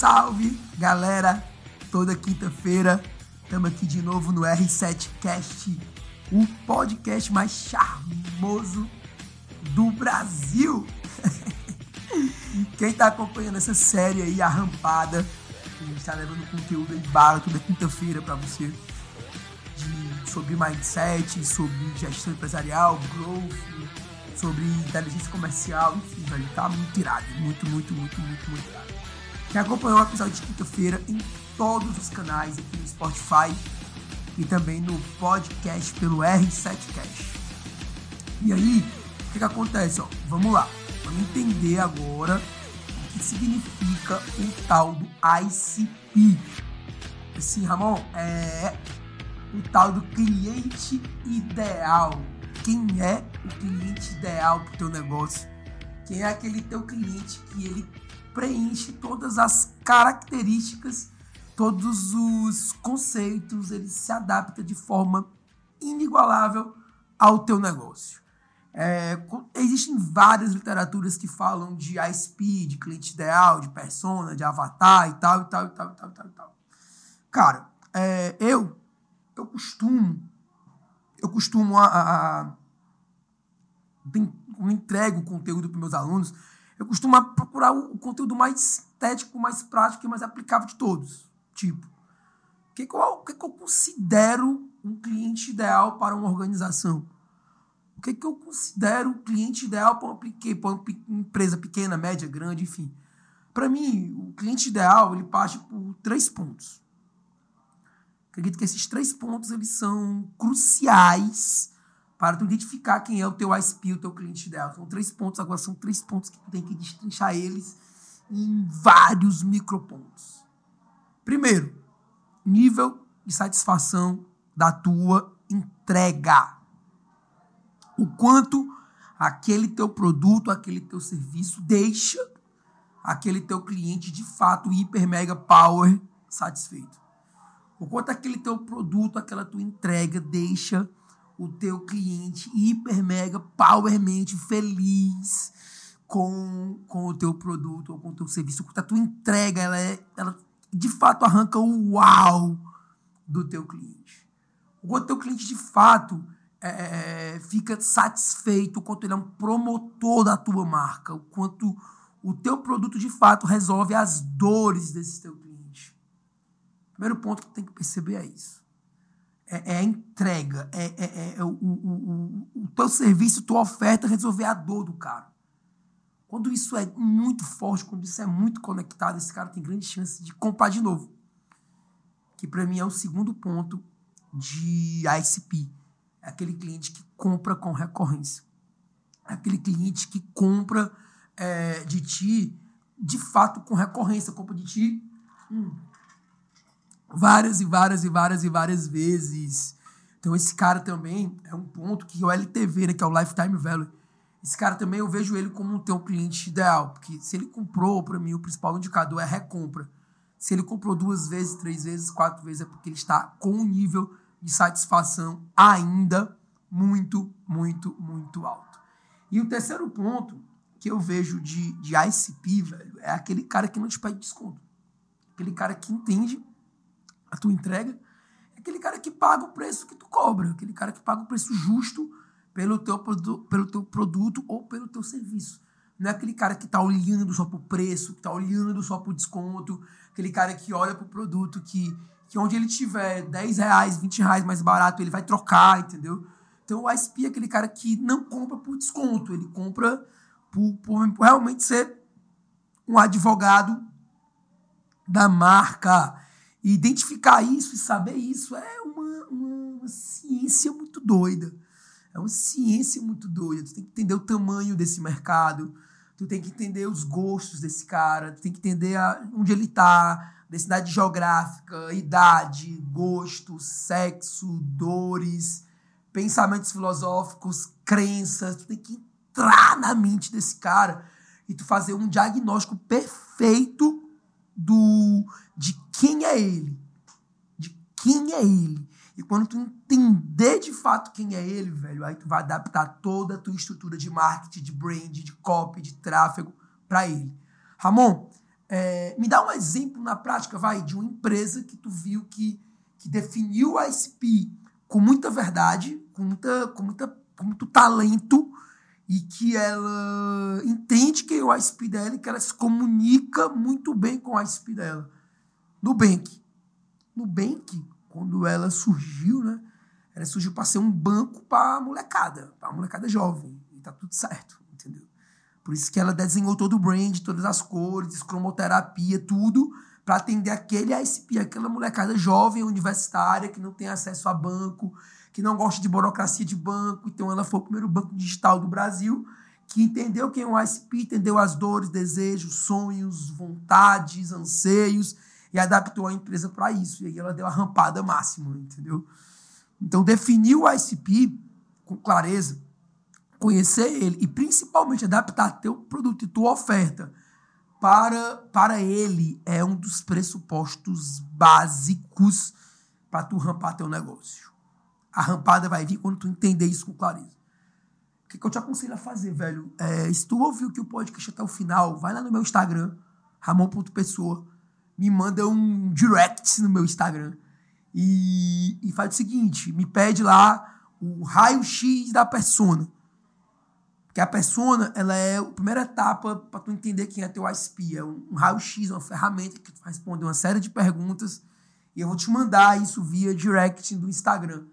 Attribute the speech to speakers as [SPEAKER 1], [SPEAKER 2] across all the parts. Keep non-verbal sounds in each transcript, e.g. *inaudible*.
[SPEAKER 1] salve, galera! Toda quinta-feira estamos aqui de novo no R7Cast, o podcast mais charmoso do Brasil. *laughs* Quem está acompanhando essa série aí, a rampada, a gente está levando conteúdo aí bala toda quinta-feira para você de, sobre mindset, sobre gestão empresarial, growth, sobre inteligência comercial, enfim, velho, tá muito irado, muito, muito, muito, muito, muito irado. Quem acompanhou o episódio de quinta-feira em todos os canais aqui no Spotify e também no podcast pelo R7Cast. E aí, o que, que acontece? Ó? Vamos lá, vamos entender agora o que significa o tal do ICP. Sim, Ramon, é o tal do cliente ideal. Quem é o cliente ideal para o teu negócio? Quem é aquele teu cliente que ele preenche todas as características, todos os conceitos, ele se adapta de forma inigualável ao teu negócio. É, existem várias literaturas que falam de ISP, de cliente ideal, de persona, de avatar e tal, e tal, e tal, e tal, e tal. E tal. Cara, é, eu, eu costumo, eu costumo a, a, a entrego conteúdo para meus alunos, eu costumo procurar o, conteúdo mais estético, mais prático e mais aplicável de todos. Tipo, o que, que, eu, que, que eu considero um cliente ideal para uma organização? O que, que eu considero um cliente ideal para uma, para uma empresa pequena, média, grande, enfim? Para mim, o cliente ideal ele parte por três pontos. Acredito que esses três pontos eles são cruciais para tu identificar quem é o teu ISP, o teu cliente ideal. São três pontos, agora são três pontos que tu tem que destrinchar eles em vários micropontos. Primeiro, nível de satisfação da tua entrega. O quanto aquele teu produto, aquele teu serviço deixa aquele teu cliente de fato hiper mega power satisfeito. O quanto aquele teu produto, aquela tua entrega deixa o teu cliente hiper mega powermente feliz com, com o teu produto ou com o teu serviço. A tua entrega, ela, é, ela de fato arranca o uau do teu cliente. O teu cliente de fato é, é, fica satisfeito, o quanto ele é um promotor da tua marca, o quanto o teu produto de fato resolve as dores desse teu cliente. Primeiro ponto que tem que perceber é isso é, é a entrega, é, é, é o, o, o, o, teu serviço, tua oferta resolver a dor do cara. Quando isso é muito forte, quando isso é muito conectado, esse cara tem grande chance de comprar de novo. Que para mim é o segundo ponto de ICP. É aquele cliente que compra com recorrência. É aquele cliente que compra é, de ti, de fato, com recorrência. Compra de ti. Hum, várias e várias e várias e várias vezes. Então esse cara também é um ponto que o LTV, né, que é o Lifetime Value, esse cara também eu vejo ele como um teu cliente ideal, porque se ele comprou, para mim o principal indicador é recompra. Se ele comprou duas vezes, três vezes, quatro vezes, é porque ele está com um nível de satisfação ainda muito, muito, muito alto. E o terceiro ponto que eu vejo de, de ICP, velho, é aquele cara que não te pede desconto. Aquele cara que entende a tua entrega, é aquele cara que paga o preço que tu cobra, aquele cara que paga o preço justo pelo teu, pelo teu produto ou pelo teu serviço. Não é aquele cara que está olhando só para o preço, que está olhando só para o desconto, aquele cara que olha para o produto que, que onde ele tiver 10 reais, 20 reais mais barato, ele vai trocar, entendeu? Então o ISP é aquele cara que não compra por desconto, ele compra por, por, por realmente ser um advogado da marca. E identificar isso e saber isso é uma, uma, ciência muito doida. É uma ciência muito doida. Tu tem que entender o tamanho desse mercado, tu tem que entender os gostos desse cara, tu tem que entender a, onde ele está, densidade geográfica, idade, gosto, sexo, dores, pensamentos filosóficos, crenças. Tu tem que entrar na mente desse cara e tu fazer um diagnóstico perfeito do é ele. De quem é ele. E quando tu entender de fato quem é ele, velho, aí tu vai adaptar toda a tua estrutura de marketing, de brand, de copy, de tráfego para ele. Ramon, É, me dá um exemplo na prática, vai, de uma empresa que tu viu que, que definiu a ICP com muita verdade, com, muita, com, muita, com muito talento e que ela entende quem é o ICP dela e que ela se comunica muito bem com o ICP dela. Nubank. Nubank, quando ela surgiu, né? Ela surgiu para ser um banco para molecada, para molecada jovem. E tá tudo certo, entendeu? Por isso que ela desenhou todo o brand, todas as cores, cromoterapia, tudo, para atender aquele ICP, aquela molecada jovem, universitária, que não tem acesso a banco, que não gosta de burocracia de banco. Então ela foi o primeiro banco digital do Brasil que entendeu quem é o ICP, entendeu as dores, desejos, sonhos, vontades, anseios e adaptou a empresa para isso. E aí ela deu a rampada máxima, entendeu? Então definir o ICP com clareza conhecer ele e principalmente adaptar teu produto e tua oferta para, para ele é um dos pressupostos básicos para tu rampar teu negócio. A rampada vai vir quando tu entender isso com clareza. O que, que eu te aconselho a fazer, velho? É, se tu ouviu que o podcast até o final, vai lá no meu Instagram, ramon.pessoa, me manda um direct no meu Instagram e, e faz o seguinte, me pede lá o raio-x da persona porque a persona, ela é a primeira etapa para tu entender quem é teu ISP. É um raio-x, uma ferramenta que tu vai responder uma série de perguntas e eu vou te mandar isso via direct do Instagram.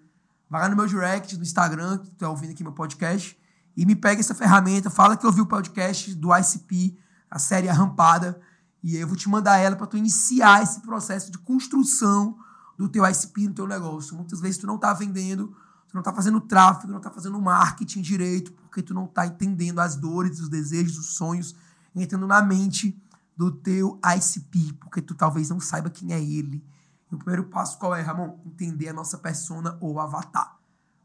[SPEAKER 1] Vai lá no meu direct do Instagram, que tu tá ouvindo aqui meu podcast, e me pega essa ferramenta, fala que ouviu o podcast do ICP, a série Rampada, e aí eu vou te mandar ela para tu iniciar esse processo de construção do teu ICP no teu negócio. Muitas vezes tu não está vendendo Tu não está fazendo tráfego, não está fazendo marketing direito, porque tu não está entendendo as dores, os desejos, os sonhos, entrando na mente do teu ICP, porque tu talvez não saiba quem é ele. E o primeiro passo qual é, Ramon? Entender a nossa persona ou avatar.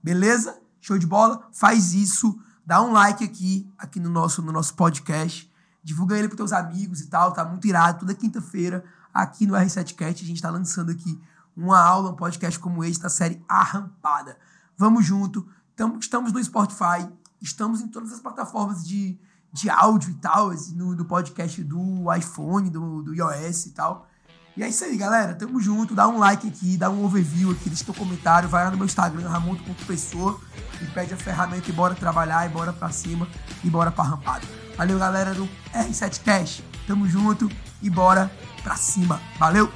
[SPEAKER 1] Beleza? Show de bola? Faz isso, dá um like aqui, aqui no nosso, no nosso podcast, divulga ele para teus amigos e tal, tá muito irado. Toda quinta-feira, aqui no R7Cat, a gente está lançando aqui uma aula, um podcast como este, da série Arrampada. Vamos junto. estamos no Spotify, estamos em todas as plataformas de, de áudio e tal, no, no podcast do iPhone, do, do iOS e tal. E é isso aí, galera. Tamo junto. Dá um like aqui, dá um overview aqui, deixa teu comentário, vai lá no meu Instagram, ramonto.pessoa, e pede a ferramenta e bora trabalhar, e bora pra cima, e bora pra rampada. Valeu, galera do R7 Cash. Tamo junto e bora pra cima. Valeu!